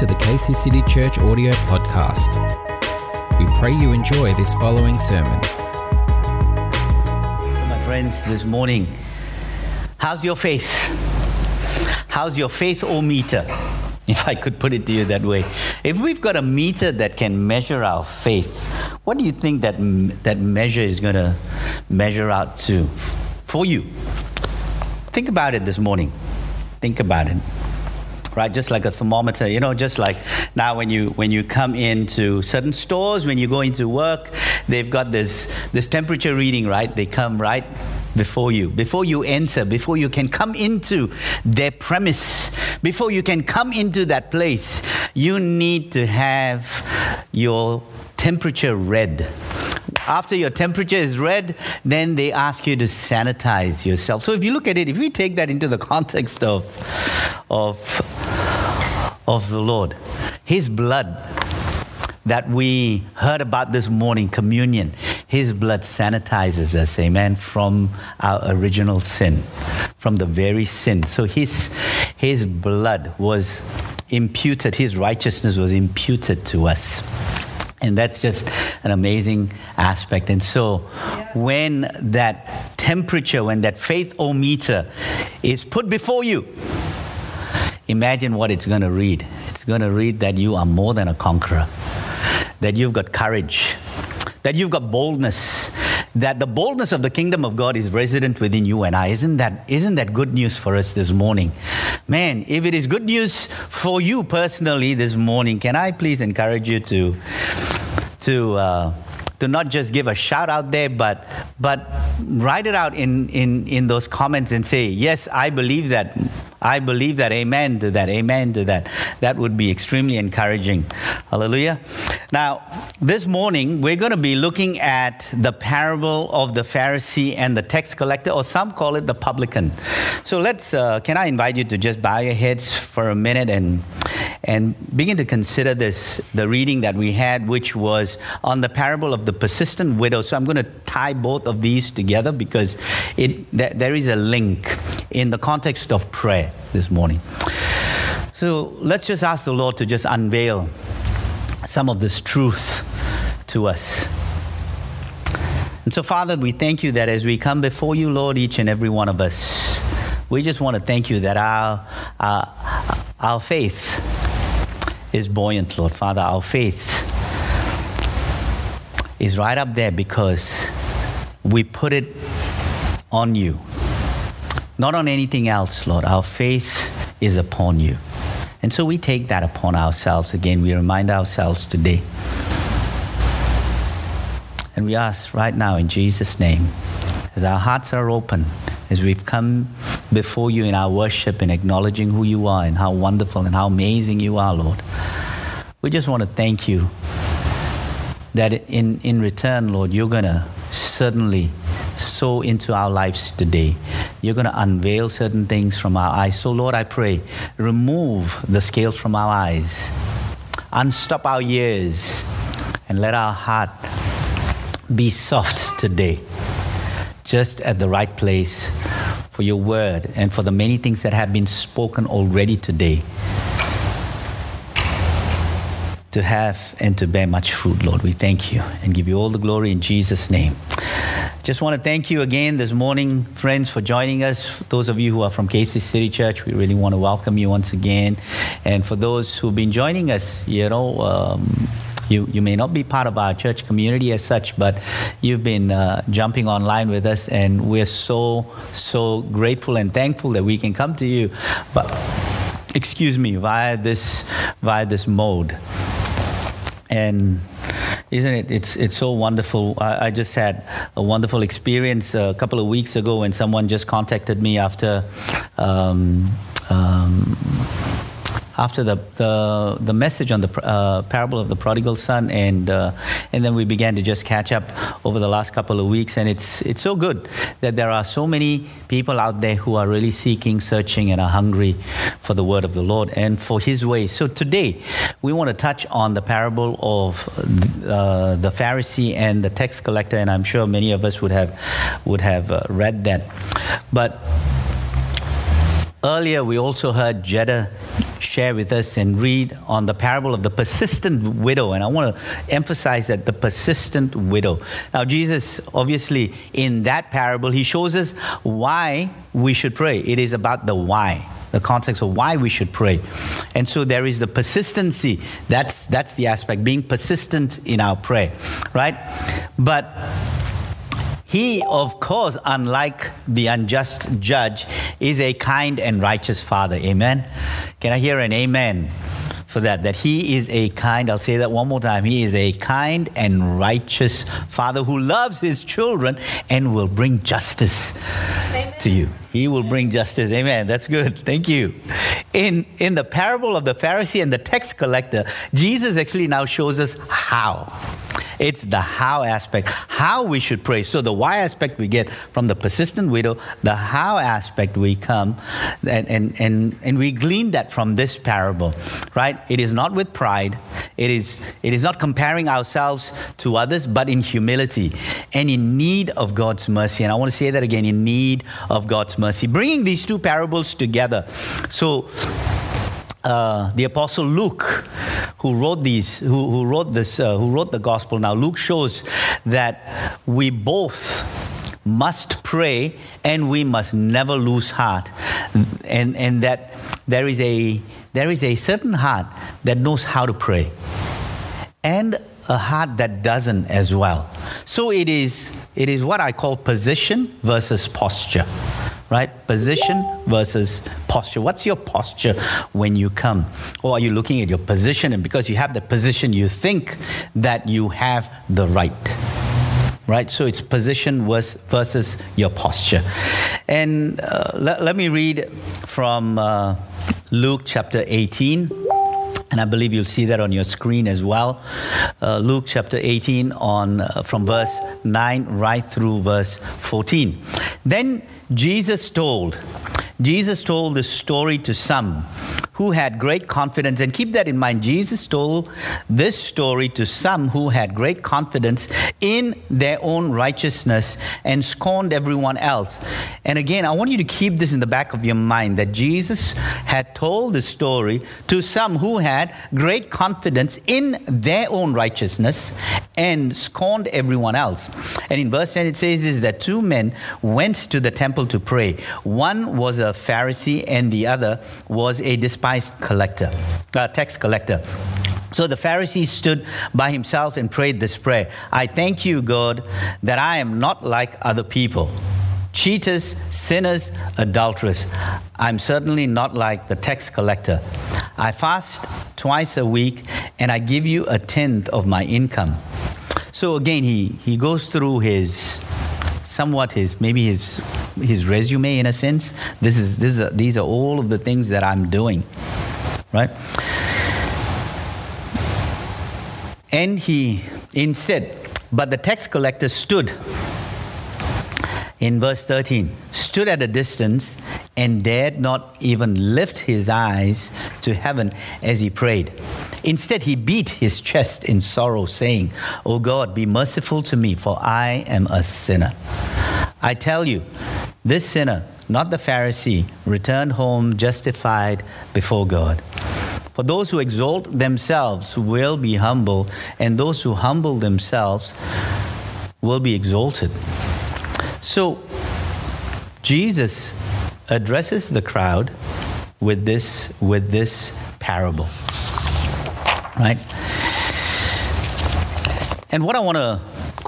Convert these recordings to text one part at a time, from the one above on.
to the Casey City Church audio podcast. We pray you enjoy this following sermon. My friends, this morning, how's your faith? How's your faith o meter? If I could put it to you that way. If we've got a meter that can measure our faith, what do you think that, that measure is going to measure out to for you? Think about it this morning. Think about it right? Just like a thermometer, you know, just like now when you when you come into certain stores, when you go into work, they've got this this temperature reading, right? They come right before you, before you enter, before you can come into their premise, before you can come into that place, you need to have your temperature read after your temperature is read, then they ask you to sanitize yourself. So if you look at it, if we take that into the context of, of of the Lord. His blood that we heard about this morning, communion, His blood sanitizes us, amen, from our original sin, from the very sin. So His, his blood was imputed, His righteousness was imputed to us. And that's just an amazing aspect. And so, when that temperature, when that faith o meter is put before you, imagine what it's going to read. It's going to read that you are more than a conqueror, that you've got courage, that you've got boldness, that the boldness of the kingdom of God is resident within you and I. Isn't that, isn't that good news for us this morning? Man, if it is good news for you personally this morning, can I please encourage you to, to, uh, to not just give a shout out there, but, but write it out in, in, in those comments and say, Yes, I believe that. I believe that. Amen to that. Amen to that. That would be extremely encouraging. Hallelujah. Now, this morning, we're going to be looking at the parable of the Pharisee and the tax collector, or some call it the publican. So let's, uh, can I invite you to just bow your heads for a minute and, and begin to consider this, the reading that we had, which was on the parable of the persistent widow. So I'm going to tie both of these together because it, th- there is a link in the context of prayer this morning. So let's just ask the Lord to just unveil some of this truth to us. And so, Father, we thank you that as we come before you, Lord, each and every one of us, we just want to thank you that our, our, our faith is buoyant, Lord. Father, our faith is right up there because we put it on you, not on anything else, Lord. Our faith is upon you. And so we take that upon ourselves again. We remind ourselves today. And we ask right now in Jesus' name, as our hearts are open, as we've come before you in our worship and acknowledging who you are and how wonderful and how amazing you are, Lord, we just want to thank you that in, in return, Lord, you're going to certainly sow into our lives today. You're going to unveil certain things from our eyes. So, Lord, I pray, remove the scales from our eyes, unstop our ears, and let our heart be soft today, just at the right place for your word and for the many things that have been spoken already today to have and to bear much fruit, Lord. We thank you and give you all the glory in Jesus' name. Just want to thank you again this morning, friends, for joining us. Those of you who are from Casey City Church, we really want to welcome you once again. And for those who've been joining us, you know, um, you, you may not be part of our church community as such, but you've been uh, jumping online with us, and we're so, so grateful and thankful that we can come to you. But excuse me, via this, via this mode. And isn't it? It's it's so wonderful. I, I, just had a wonderful experience a couple of weeks ago when someone just contacted me after. Um, um, after the, the, the message on the uh, parable of the prodigal son, and, uh, and then we began to just catch up over the last couple of weeks. And it's, it's so good that there are so many people out there who are really seeking, searching, and are hungry for the word of the Lord and for his ways. So today, we want to touch on the parable of uh, the Pharisee and the tax collector, and I'm sure many of us would have, would have uh, read that. But earlier, we also heard Jeddah share with us and read on the parable of the persistent widow. And I want to emphasize that the persistent widow. Now, Jesus, obviously, in that parable, he shows us why we should pray. It is about the why the context of why we should pray. And so there is the persistency. That's, that's the aspect, being persistent in our prayer, right? But he, of course, unlike the unjust judge, is a kind and righteous father. Amen? Can I hear an amen? for that, that he is a kind, I'll say that one more time, he is a kind and righteous father who loves his children and will bring justice Amen. to you. He will bring justice. Amen. That's good. Thank you. In, in the parable of the Pharisee and the tax collector, Jesus actually now shows us how. It's the how aspect, how we should pray. So the why aspect we get from the persistent widow, the how aspect we come, and, and, and, and we glean that from this parable, right? It is not with pride, it is, it is not comparing ourselves to others, but in humility and in need of God's mercy. And I want to say that again in need of God's mercy. Bringing these two parables together. So, uh, the apostle Luke, who wrote these, who, who wrote this, uh, who wrote the gospel. Now, Luke shows that we both must pray and we must never lose heart, and and that there is a there is a certain heart that knows how to pray, and a heart that doesn't as well. So it is it is what I call position versus posture right? Position versus posture. What's your posture when you come? Or are you looking at your position and because you have the position, you think that you have the right? Right? So it's position versus your posture. And uh, let, let, me read from uh, Luke chapter 18. And I believe you'll see that on your screen as well. Uh, Luke chapter 18, on, uh, from verse 9 right through verse 14. Then Jesus told, Jesus told the story to some who had great confidence. And keep that in mind. Jesus told this story to some who had great confidence in their own righteousness and scorned everyone else. And again, I want you to keep this in the back of your mind that Jesus had told the story to some who had great confidence in their own righteousness and scorned everyone else. And in verse 10, it says is that two men went to the temple to pray. One was a Pharisee and the other was a despised collector, uh, tax collector. So the Pharisee stood by himself and prayed this prayer I thank you, God, that I am not like other people cheaters, sinners, adulterers. I'm certainly not like the tax collector. I fast twice a week and I give you a tenth of my income. So again, he, he goes through his somewhat his maybe his his resume in a sense. This is this is these are all of the things that I'm doing, right? And he instead, but the tax collector stood in verse 13, stood at a distance and dared not even lift his eyes to heaven as he prayed. Instead, he beat his chest in sorrow, saying, O God, be merciful to me, for I am a sinner. I tell you, this sinner, not the Pharisee, returned home justified before God. For those who exalt themselves will be humble, and those who humble themselves will be exalted. So, Jesus addresses the crowd with this, with this parable. Right? And what I want to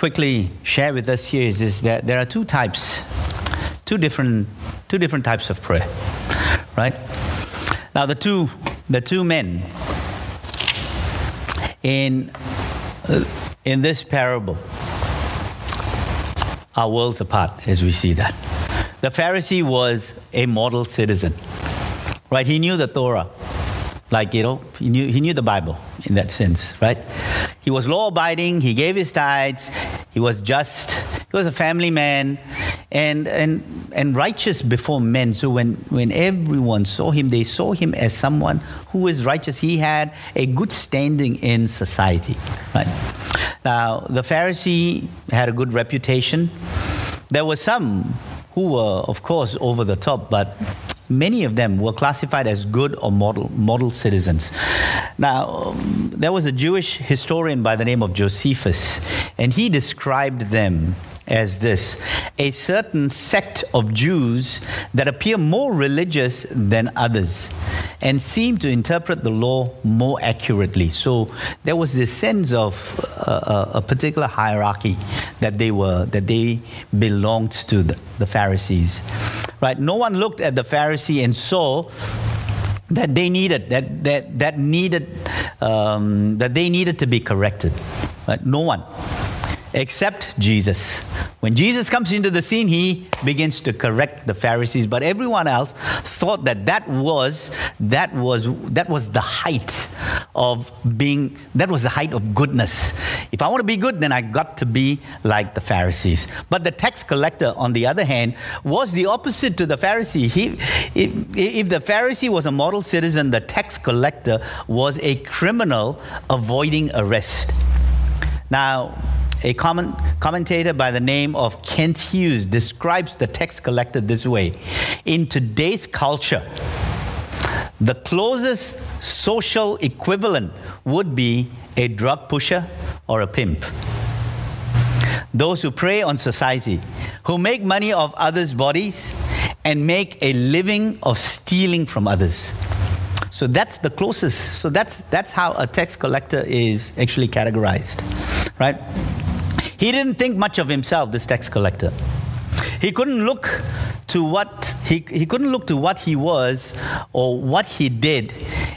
quickly share with us here is, is that there are two types, two different, two different types of prayer. Right? Now, the two, the two men in, in this parable, are worlds apart as we see that. The Pharisee was a model citizen, right? He knew the Torah, like, you know, he knew, he knew the Bible in that sense, right? He was law abiding, he gave his tithes, he was just, he was a family man, and, and, and righteous before men. So when, when everyone saw him, they saw him as someone who is righteous. He had a good standing in society, right? Now, the Pharisee had a good reputation. There were some who were, of course, over the top, but many of them were classified as good or model, model citizens. Now, there was a Jewish historian by the name of Josephus, and he described them as this a certain sect of Jews that appear more religious than others and seem to interpret the law more accurately. So there was this sense of uh, a particular hierarchy that they were, that they belonged to the, the Pharisees. Right? No one looked at the Pharisee and saw that they needed that that that needed um, that they needed to be corrected. Right? No one except Jesus. When Jesus comes into the scene, he begins to correct the Pharisees, but everyone else thought that that was that was that was the height of being that was the height of goodness. If I want to be good, then I got to be like the Pharisees. But the tax collector, on the other hand, was the opposite to the Pharisee. He, if, if the Pharisee was a model citizen, the tax collector was a criminal avoiding arrest. Now, a comment, commentator by the name of Kent Hughes describes the tax collector this way In today's culture, the closest social equivalent would be a drug pusher or a pimp. Those who prey on society, who make money off others' bodies, and make a living of stealing from others. So that's the closest. So that's, that's how a tax collector is actually categorized, right? He didn't think much of himself, this tax collector. He couldn't look to what he, he couldn't look to what he was or what he did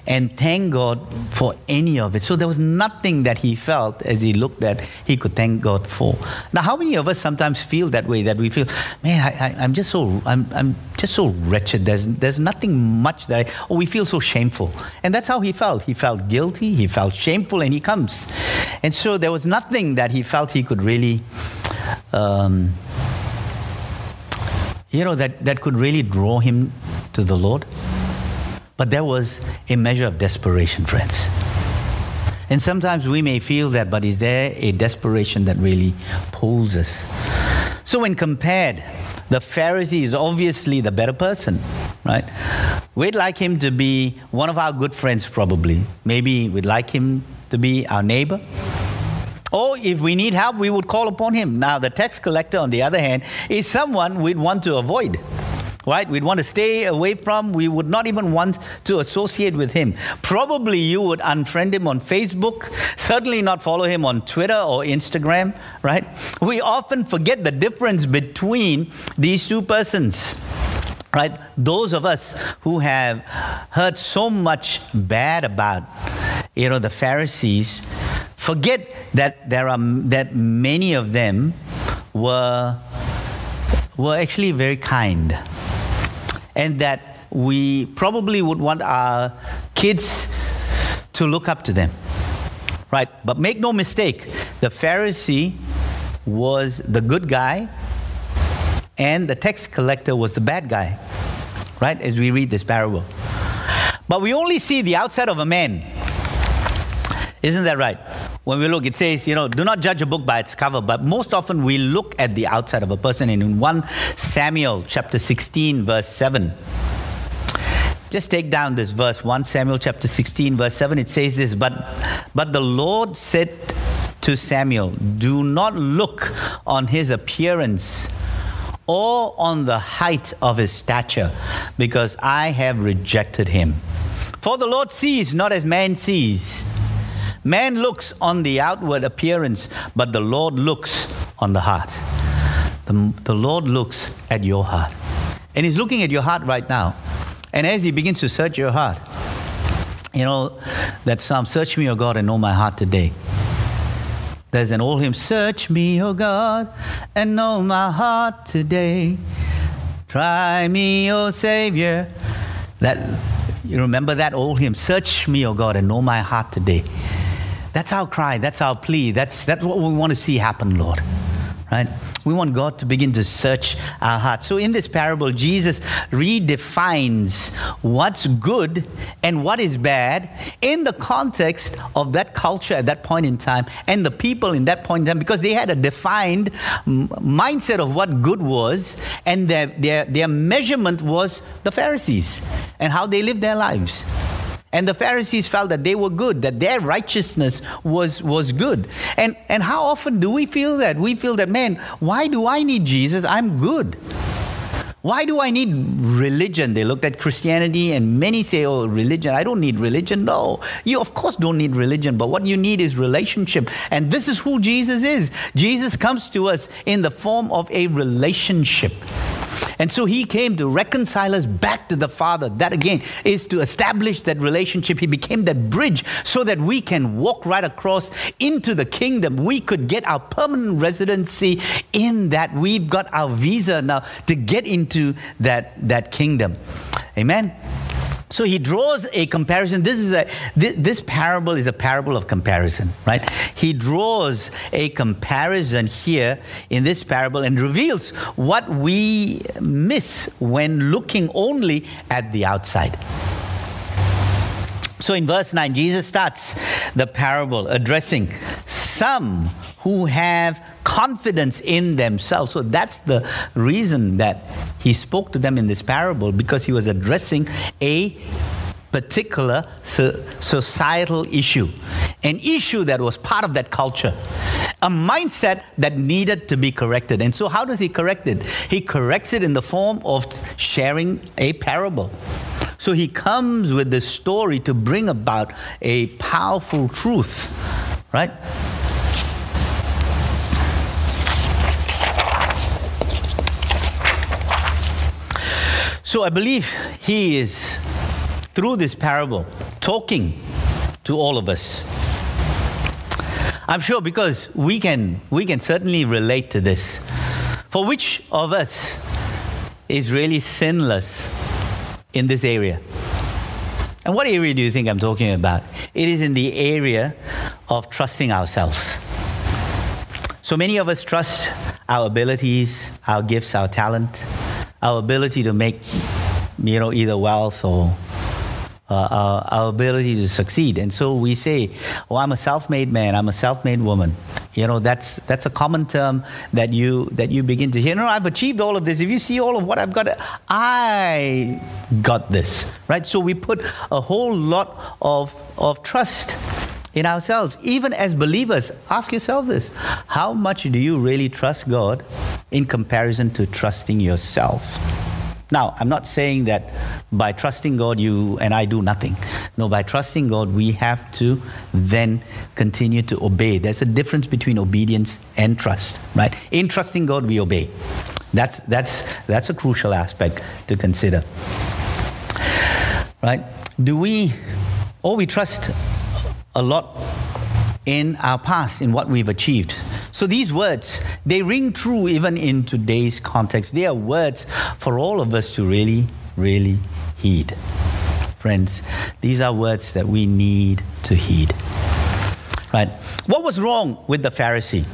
and thank God for any of it. So there was nothing that he felt as he looked at he could thank God for. Now, how many of us sometimes feel that way? That we feel, man, I, am just so I'm, I'm just so wretched. There's there's nothing much that I, or we feel so shameful, and that's how he felt. He felt guilty. He felt shameful, and he comes, and so there was nothing that he felt he could really. Um, you know, that, that could really draw him to the Lord. But there was a measure of desperation, friends. And sometimes we may feel that, but is there a desperation that really pulls us? So, when compared, the Pharisee is obviously the better person, right? We'd like him to be one of our good friends, probably. Maybe we'd like him to be our neighbor. Or if we need help, we would call upon him. Now, the tax collector, on the other hand, is someone we'd want to avoid right? We'd want to stay away from, we would not even want to associate with him. Probably you would unfriend him on Facebook, certainly not follow him on Twitter or Instagram, right? We often forget the difference between these two persons. Right? Those of us who have heard so much bad about, you know, the Pharisees, forget that there are that many of them were were actually very kind and that we probably would want our kids to look up to them. Right? But make no mistake, the Pharisee was the good guy and the tax collector was the bad guy. Right? As we read this parable. But we only see the outside of a man. Isn't that right? When we look, it says, you know, do not judge a book by its cover, but most often we look at the outside of a person. And in 1 Samuel chapter 16, verse 7, just take down this verse, 1 Samuel chapter 16, verse 7, it says this, but, but the Lord said to Samuel, do not look on his appearance or on the height of his stature, because I have rejected him. For the Lord sees not as man sees. Man looks on the outward appearance, but the Lord looks on the heart. The, the Lord looks at your heart. And He's looking at your heart right now. And as He begins to search your heart, you know, that psalm, Search me, O God, and know my heart today. There's an old hymn, Search me, O God, and know my heart today. Try me, O Savior. That you remember that old hymn, Search me, O God, and know my heart today. That's our cry. That's our plea. That's, that's what we want to see happen, Lord. right? We want God to begin to search our hearts. So in this parable, Jesus redefines what's good and what is bad in the context of that culture at that point in time and the people in that point in time because they had a defined mindset of what good was and their, their, their measurement was the Pharisees and how they lived their lives. And the Pharisees felt that they were good, that their righteousness was, was good. And, and how often do we feel that? We feel that, man, why do I need Jesus? I'm good. Why do I need religion? They looked at Christianity and many say, oh, religion, I don't need religion. No, you of course don't need religion, but what you need is relationship. And this is who Jesus is. Jesus comes to us in the form of a relationship. And so he came to reconcile us back to the Father. That again is to establish that relationship. He became that bridge so that we can walk right across into the kingdom. We could get our permanent residency in that. We've got our visa now to get into that, that kingdom. Amen. So he draws a comparison. This is a this, this, parable is a parable of comparison, right? He draws a comparison here in this parable and reveals what we miss when looking only at the outside. So in verse 9, Jesus starts the parable addressing some who have confidence in themselves. So that's the reason that he spoke to them in this parable because he was addressing a particular societal issue, an issue that was part of that culture, a mindset that needed to be corrected. And so, how does he correct it? He corrects it in the form of sharing a parable. So, he comes with this story to bring about a powerful truth, right? So I believe he is, through this parable, talking to all of us. I'm sure because we can, we can certainly relate to this. For which of us is really sinless in this area? And what area do you think I'm talking about? It is in the area of trusting ourselves. So many of us trust our abilities, our gifts, our talent our ability to make, you know, either wealth or Uh, our, our, ability to succeed. And so we say, "Oh, I'm a self-made man. I'm a self-made woman." You know, that's that's a common term that you that you begin to hear. Know, I've achieved all of this. If you see all of what I've got, I got this, right? So we put a whole lot of of trust in ourselves. Even as believers, ask yourself this: How much do you really trust God? in comparison to trusting yourself. Now, I'm not saying that by trusting God, you and I do nothing. No, by trusting God, we have to then continue to obey. There's a difference between obedience and trust, right? In trusting God, we obey. That's, that's, that's a crucial aspect to consider, right? Do we, or we trust a lot in our past, in what we've achieved? So these words, they ring true even in today's context. They are words for all of us to really, really heed. Friends, these are words that we need to heed. Right? What was wrong with the Pharisee?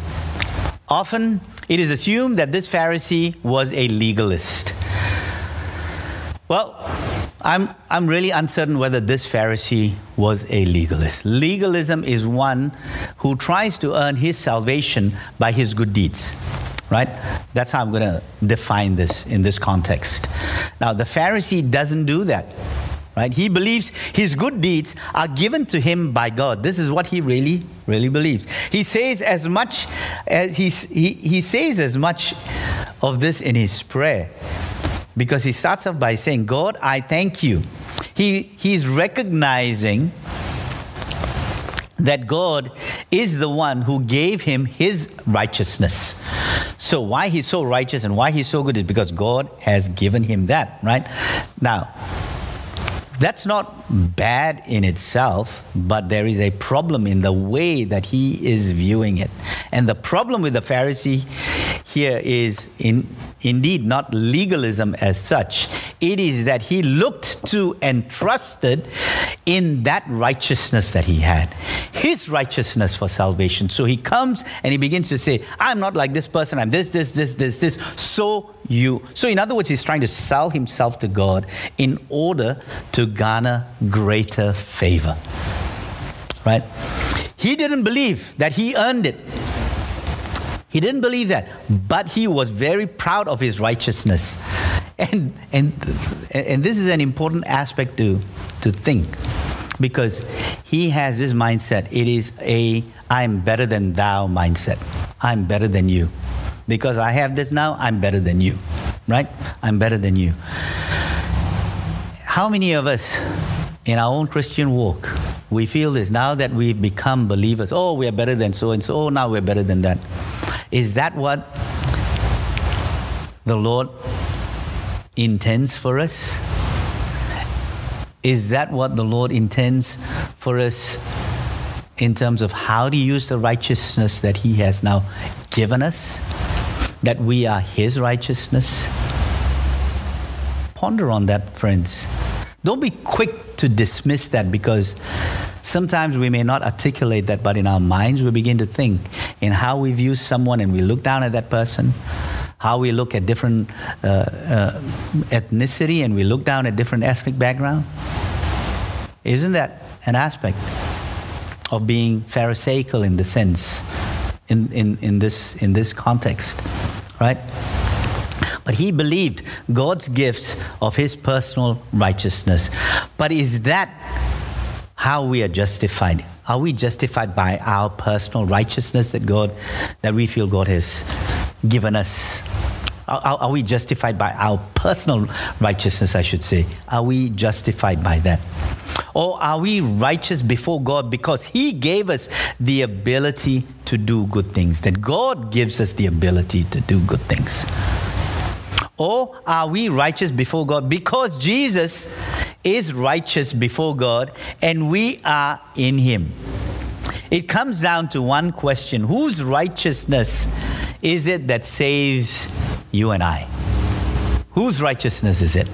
Often it is assumed that this Pharisee was a legalist. Well, I'm, I'm really uncertain whether this Pharisee was a legalist. Legalism is one who tries to earn his salvation by his good deeds, right? That's how I'm going to define this in this context. Now, the Pharisee doesn't do that, right? He believes his good deeds are given to him by God. This is what he really, really believes. He says as much as he, he, he says as much of this in his prayer because he starts off by saying, God, I thank you. He, he's recognizing that God is the one who gave him his righteousness. So, why he's so righteous and why he's so good is because God has given him that, right? Now, that's not bad in itself, but there is a problem in the way that he is viewing it. And the problem with the Pharisee here is in indeed not legalism as such. It is that he looked to and trusted in that righteousness that he had, his righteousness for salvation. So he comes and he begins to say, I'm not like this person, I'm this, this, this, this, this. So you. So, in other words, he's trying to sell himself to God in order to garner greater favor. Right? He didn't believe that he earned it. He didn't believe that, but he was very proud of his righteousness. And, and, and this is an important aspect to, to think because he has this mindset. It is a I'm better than thou mindset. I'm better than you. Because I have this now, I'm better than you. Right? I'm better than you. How many of us in our own Christian walk, we feel this now that we've become believers? Oh, we are better than so and so. Oh, now we're better than that. Is that what the Lord intends for us? Is that what the Lord intends for us in terms of how to use the righteousness that He has now given us? That we are His righteousness? Ponder on that, friends. Don't be quick to dismiss that because sometimes we may not articulate that, but in our minds we begin to think in how we view someone and we look down at that person, how we look at different uh, uh, ethnicity and we look down at different ethnic background. Isn't that an aspect of being Pharisaical in the sense, in, in, in, this, in this context, right? But he believed God's gift of his personal righteousness. But is that how we are justified? Are we justified by our personal righteousness that God, that we feel God has given us? Are, are, we justified by our personal righteousness, I should say? Are we justified by that? Or are we righteous before God because He gave us the ability to do good things? That God gives us the ability to do good things. Or are we righteous before God because Jesus is righteous before God and we are in Him? It comes down to one question Whose righteousness is it that saves you and I? Whose righteousness is it?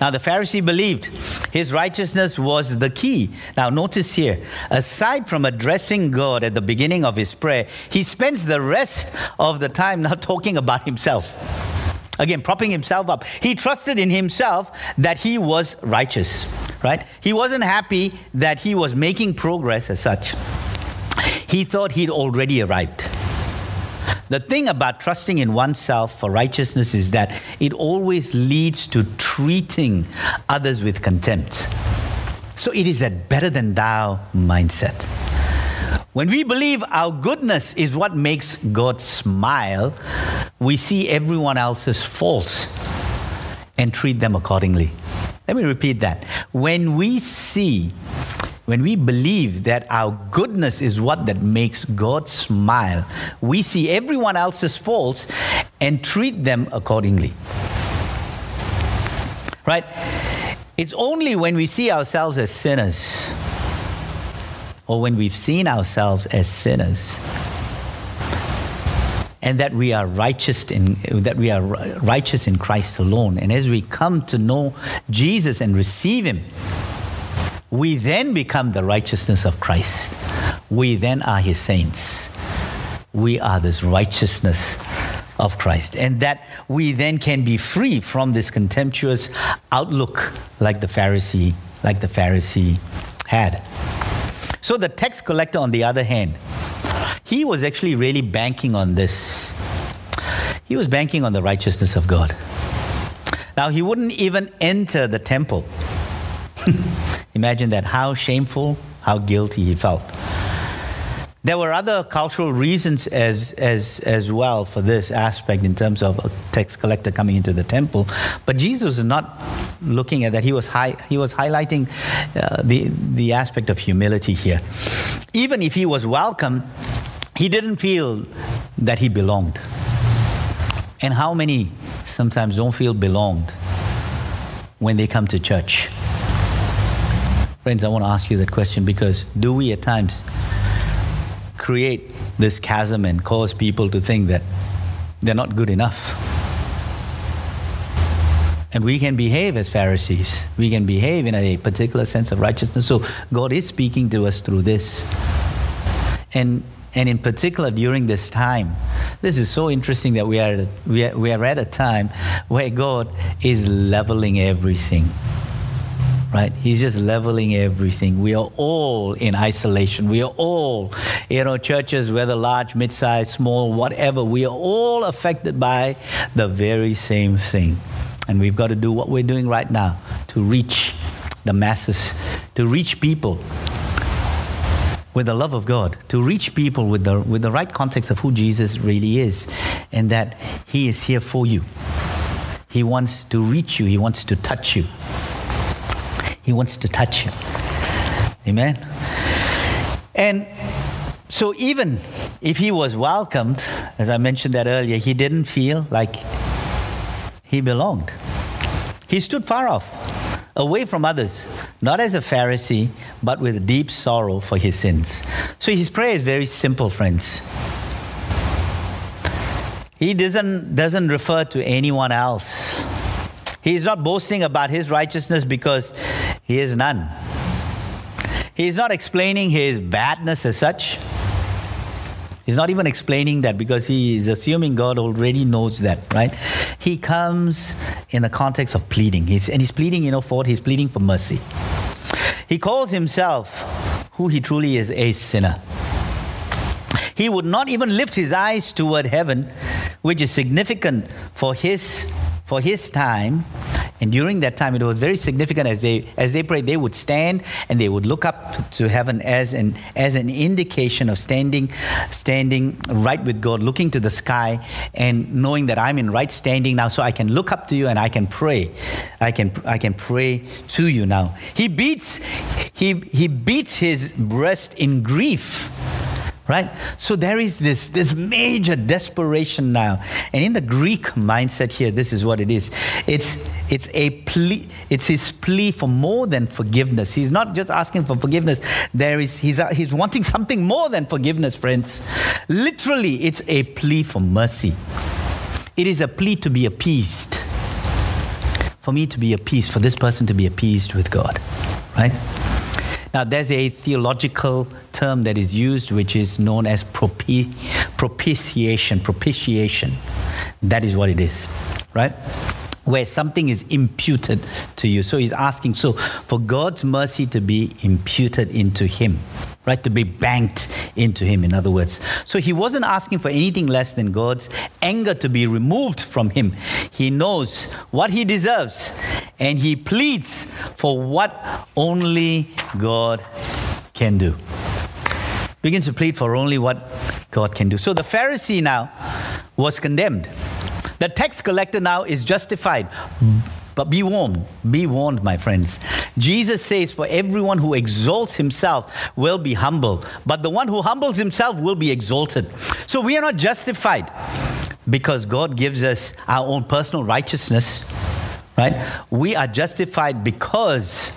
Now, the Pharisee believed his righteousness was the key. Now, notice here, aside from addressing God at the beginning of his prayer, he spends the rest of the time not talking about himself. Again, propping himself up. He trusted in himself that he was righteous, right? He wasn't happy that he was making progress as such. He thought he'd already arrived. The thing about trusting in oneself for righteousness is that it always leads to treating others with contempt. So it is that better than thou mindset. When we believe our goodness is what makes God smile, we see everyone else's faults and treat them accordingly. Let me repeat that. When we see, when we believe that our goodness is what that makes God smile, we see everyone else's faults and treat them accordingly. Right? It's only when we see ourselves as sinners or when we've seen ourselves as sinners and that we are righteous in that we are righteous in Christ alone and as we come to know Jesus and receive him we then become the righteousness of Christ. We then are his saints. We are this righteousness of Christ and that we then can be free from this contemptuous outlook like the Pharisee like the Pharisee had so the tax collector, on the other hand, he was actually really banking on this. He was banking on the righteousness of God. Now, he wouldn't even enter the temple. Imagine that, how shameful, how guilty he felt. There were other cultural reasons as, as, as well for this aspect in terms of a tax collector coming into the temple. But Jesus is not looking at that. He was, high, he was highlighting uh, the, the aspect of humility here. Even if he was welcome, he didn't feel that he belonged. And how many sometimes don't feel belonged when they come to church? Friends, I want to ask you that question because do we at times create this chasm and cause people to think that they're not good enough. And we can behave as Pharisees. We can behave in a particular sense of righteousness. So God is speaking to us through this. And, and in particular, during this time, this is so interesting that we are, we are, we are at a time where God is leveling everything right? He's just leveling everything. We are all in isolation. We are all, you know, churches, whether large, mid sized, small, whatever, we are all affected by the very same thing. And we've got to do what we're doing right now to reach the masses, to reach people with the love of God, to reach people with the, with the right context of who Jesus really is, and that He is here for you. He wants to reach you, He wants to touch you. He wants to touch you. Amen. And so, even if he was welcomed, as I mentioned that earlier, he didn't feel like he belonged. He stood far off, away from others, not as a Pharisee, but with deep sorrow for his sins. So, his prayer is very simple, friends. He doesn't, doesn't refer to anyone else. He's not boasting about his righteousness because he is none. He is not explaining his badness as such. He's not even explaining that because he is assuming God already knows that, right? He comes in the context of pleading. He's, and he's pleading, you know, for he's pleading for mercy. He calls himself who he truly is a sinner. He would not even lift his eyes toward heaven, which is significant for his, for his time and during that time, it was very significant as they, as they prayed, they would stand and they would look up to heaven as an, as an indication of standing, standing right with God, looking to the sky and knowing that I'm in right standing now, so I can look up to you and I can pray. I can, I can pray to you now. He beats, he, he beats his breast in grief right? So there is this, this major desperation now. And in the Greek mindset here, this is what it is. It's, it's a plea, it's his plea for more than forgiveness. He's not just asking for forgiveness. There is, he's, uh, he's wanting something more than forgiveness, friends. Literally, it's a plea for mercy. It is a plea to be appeased. For me to be appeased, for this person to be appeased with God, right? Now, there's a theological term that is used which is known as propi- propitiation. Propitiation. That is what it is, right? Where something is imputed to you. So he's asking, so for God's mercy to be imputed into him, right? To be banked into him, in other words. So he wasn't asking for anything less than God's anger to be removed from him. He knows what he deserves and he pleads for what only God can do. Begins to plead for only what God can do. So the Pharisee now was condemned. The tax collector now is justified. But be warned, be warned, my friends. Jesus says, For everyone who exalts himself will be humbled, but the one who humbles himself will be exalted. So we are not justified because God gives us our own personal righteousness right? We are justified because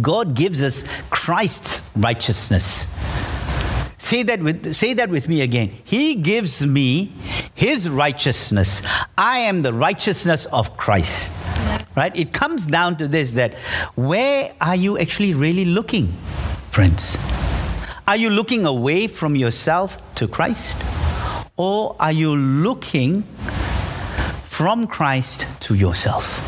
God gives us Christ's righteousness. Say that, with, say that with me again. He gives me his righteousness. I am the righteousness of Christ. Right? It comes down to this that where are you actually really looking, friends? Are you looking away from yourself to Christ? Or are you looking from Christ to yourself?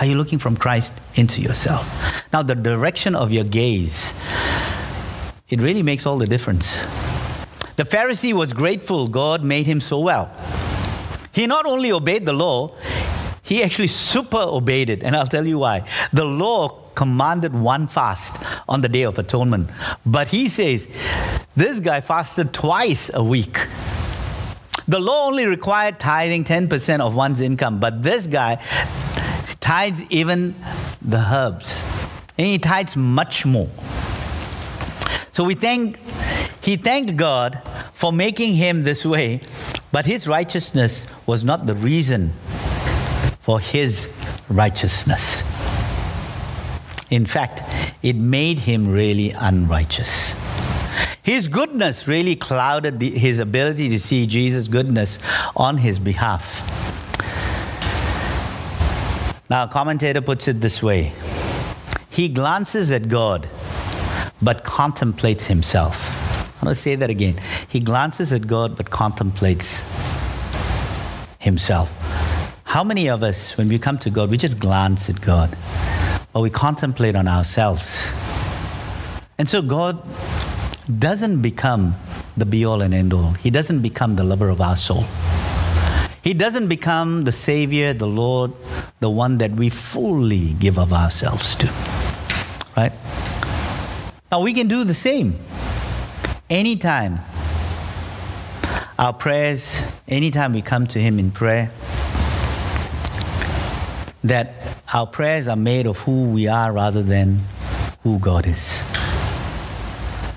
Are you looking from Christ into yourself? Now, the direction of your gaze, it really makes all the difference. The Pharisee was grateful God made him so well. He not only obeyed the law, he actually super obeyed it. And I'll tell you why. The law commanded one fast on the Day of Atonement. But he says, this guy fasted twice a week. The law only required tithing 10% of one's income, but this guy tithes even the herbs. And he tithes much more. So we thank, he thanked God for making him this way, but his righteousness was not the reason for his righteousness. In fact, it made him really unrighteous. His goodness really clouded the, his ability to see Jesus' goodness on his behalf. Now, a commentator puts it this way He glances at God, but contemplates himself. I'm going to say that again. He glances at God, but contemplates himself. How many of us, when we come to God, we just glance at God, but we contemplate on ourselves? And so God doesn't become the be all and end all. He doesn't become the lover of our soul. He doesn't become the Savior, the Lord, the one that we fully give of ourselves to. Right? Now we can do the same. Anytime our prayers, anytime we come to Him in prayer, that our prayers are made of who we are rather than who God is.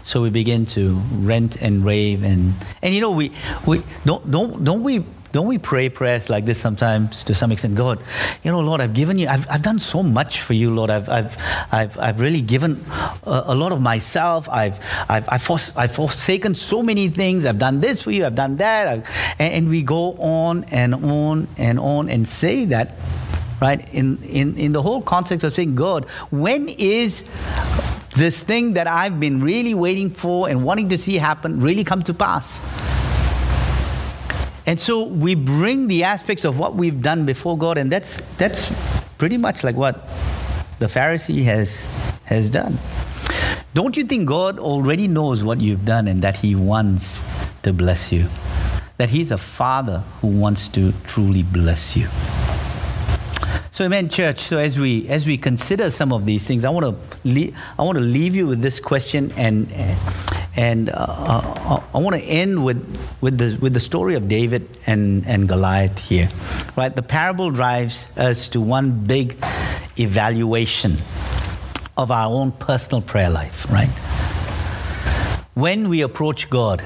So we begin to rant and rave and and you know we we don't don't don't we don't we pray prayers like this sometimes to some extent? God, you know, Lord, I've given you, I've, I've done so much for you, Lord. I've, I've, I've, I've really given a, a lot of myself. I've, I've, I've, fors- I've, forsaken so many things. I've done this for you, I've done that. And, and we go on and on and on and say that, right? In, in, in the whole context of saying, God, when is this thing that I've been really waiting for and wanting to see happen really come to pass? And so we bring the aspects of what we've done before God, and that's, that's pretty much like what the Pharisee has, has done. Don't you think God already knows what you've done and that He wants to bless you? That He's a Father who wants to truly bless you. So, amen, church. So, as we as we consider some of these things, I want to leave, I want to leave you with this question, and and uh, uh I want to end with with the with the story of David and and Goliath here, right? The parable drives us to one big evaluation of our own personal prayer life, right? When we approach God,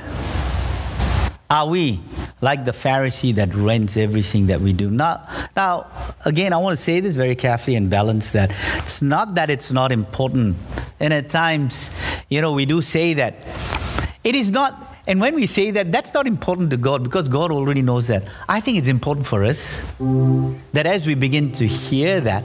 are we like the Pharisee that rents everything that we do? Now, now, again, I want to say this very carefully and balance that. It's not that it's not important. And at times, you know, we do say that. It is not, and when we say that, that's not important to God because God already knows that. I think it's important for us that as we begin to hear that,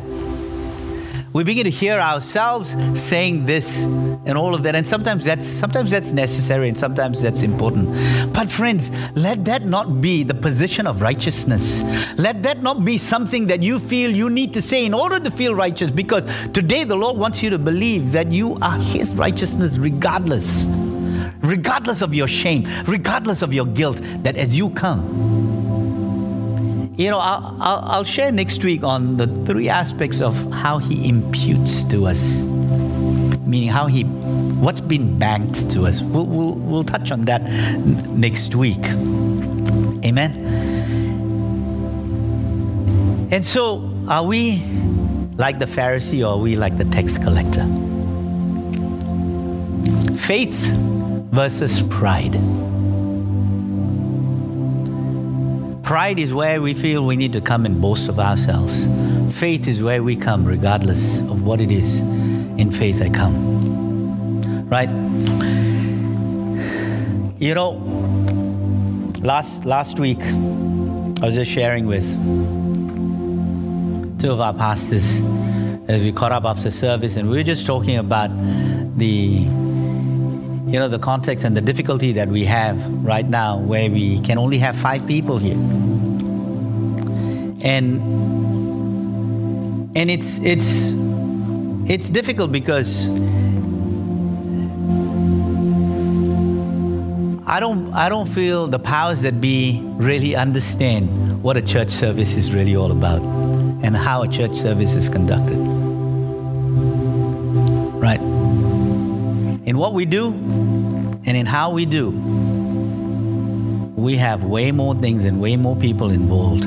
we begin to hear ourselves saying this and all of that and sometimes that's sometimes that's necessary and sometimes that's important. But friends let that not be the position of righteousness. Let that not be something that you feel you need to say in order to feel righteous because today the lord wants you to believe that you are his righteousness regardless regardless of your shame regardless of your guilt that as you come you know, I'll, I'll, I'll, share next week on the three aspects of how he imputes to us, meaning how he, what's been banked to us. We'll, we'll, we'll touch on that next week. Amen. And so, are we like the Pharisee or are we like the tax collector? Faith versus pride. Pride is where we feel we need to come and boast of ourselves. Faith is where we come regardless of what it is. In faith, I come. Right? You know, last, last week, I was just sharing with two of our pastors as we caught up after service, and we were just talking about the you know, the context and the difficulty that we have right now where we can only have five people here. And and it's it's it's difficult because I don't I don't feel the powers that be really understand what a church service is really all about and how a church service is conducted. In what we do and in how we do, we have way more things and way more people involved.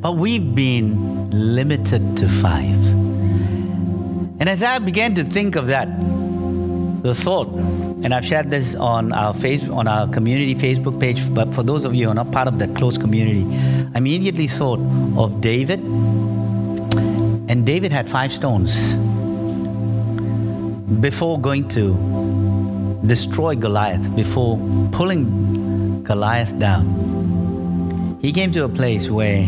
But we've been limited to five. And as I began to think of that, the thought, and I've shared this on our face on our community Facebook page, but for those of you who are not part of that close community, I immediately thought of David. And David had five stones before going to destroy Goliath, before pulling Goliath down. He came to a place where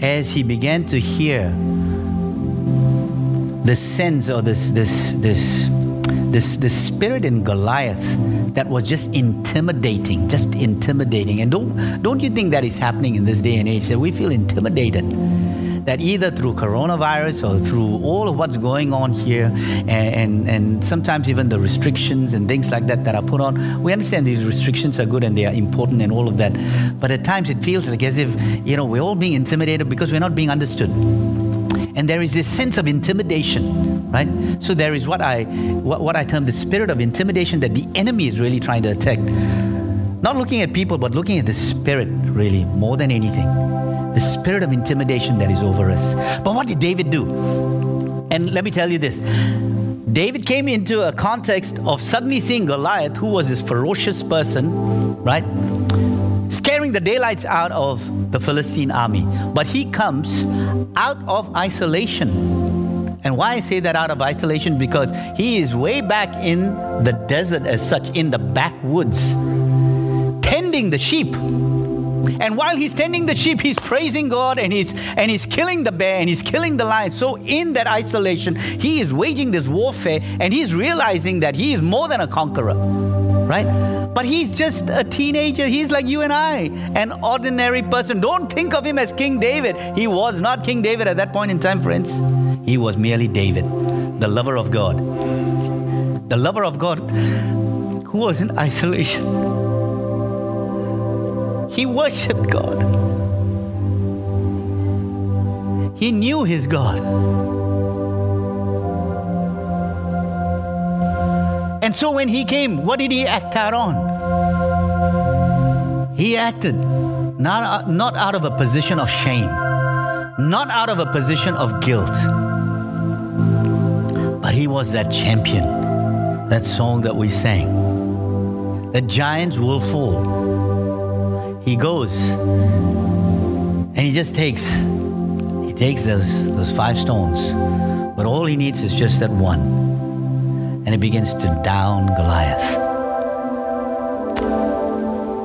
as he began to hear the sense or this, this, this, this, this spirit in Goliath that was just intimidating, just intimidating. And don't, don't you think that is happening in this day and age that we feel intimidated? That either through coronavirus or through all of what's going on here, and, and, and, sometimes even the restrictions and things like that that are put on, we understand these restrictions are good and they are important and all of that. But at times it feels like as if, you know, we're all being intimidated because we're not being understood. And there is this sense of intimidation, right? So there is what I, what, what I term the spirit of intimidation that the enemy is really trying to attack. Not looking at people, but looking at the spirit, really, more than anything the spirit of intimidation that is over us. But what did David do? And let me tell you this David came into a context of suddenly seeing Goliath, who was this ferocious person, right? Scaring the daylights out of the Philistine army. But he comes out of isolation. And why I say that out of isolation? Because he is way back in the desert, as such, in the backwoods, tending the sheep. And while he's tending the sheep, he's praising God and he's and he's killing the bear and he's killing the lion. So in that isolation, he is waging this warfare and he's realizing that he is more than a conqueror. Right? But he's just a teenager. He's like you and I, an ordinary person. Don't think of him as King David. He was not King David at that point in time, friends. He was merely David, the lover of God. The lover of God who was in isolation he worshiped God. He knew his God. And so when he came, what did he act out on? He acted not, not out of a position of shame, not out of a position of guilt, but he was that champion, that song that we sang. The giants will fall he goes and he just takes he takes those those five stones. But all he needs is just that one. And he begins to down goliath.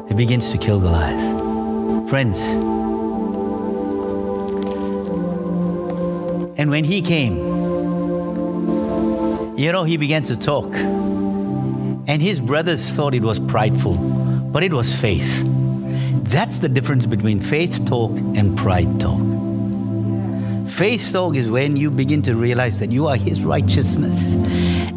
He begins to kill goliath. Friends. And when he came you know he began to talk. And his brothers thought it was prideful but it was faith that's the difference between faith talk and pride talk. Faith talk is when you begin to realize that you are His righteousness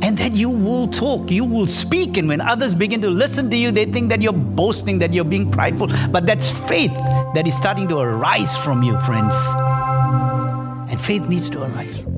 and that you will talk, you will speak. And when others begin to listen to you, they think that you're boasting, that you're being prideful. But that's faith that is starting to arise from you, friends. And faith needs to arise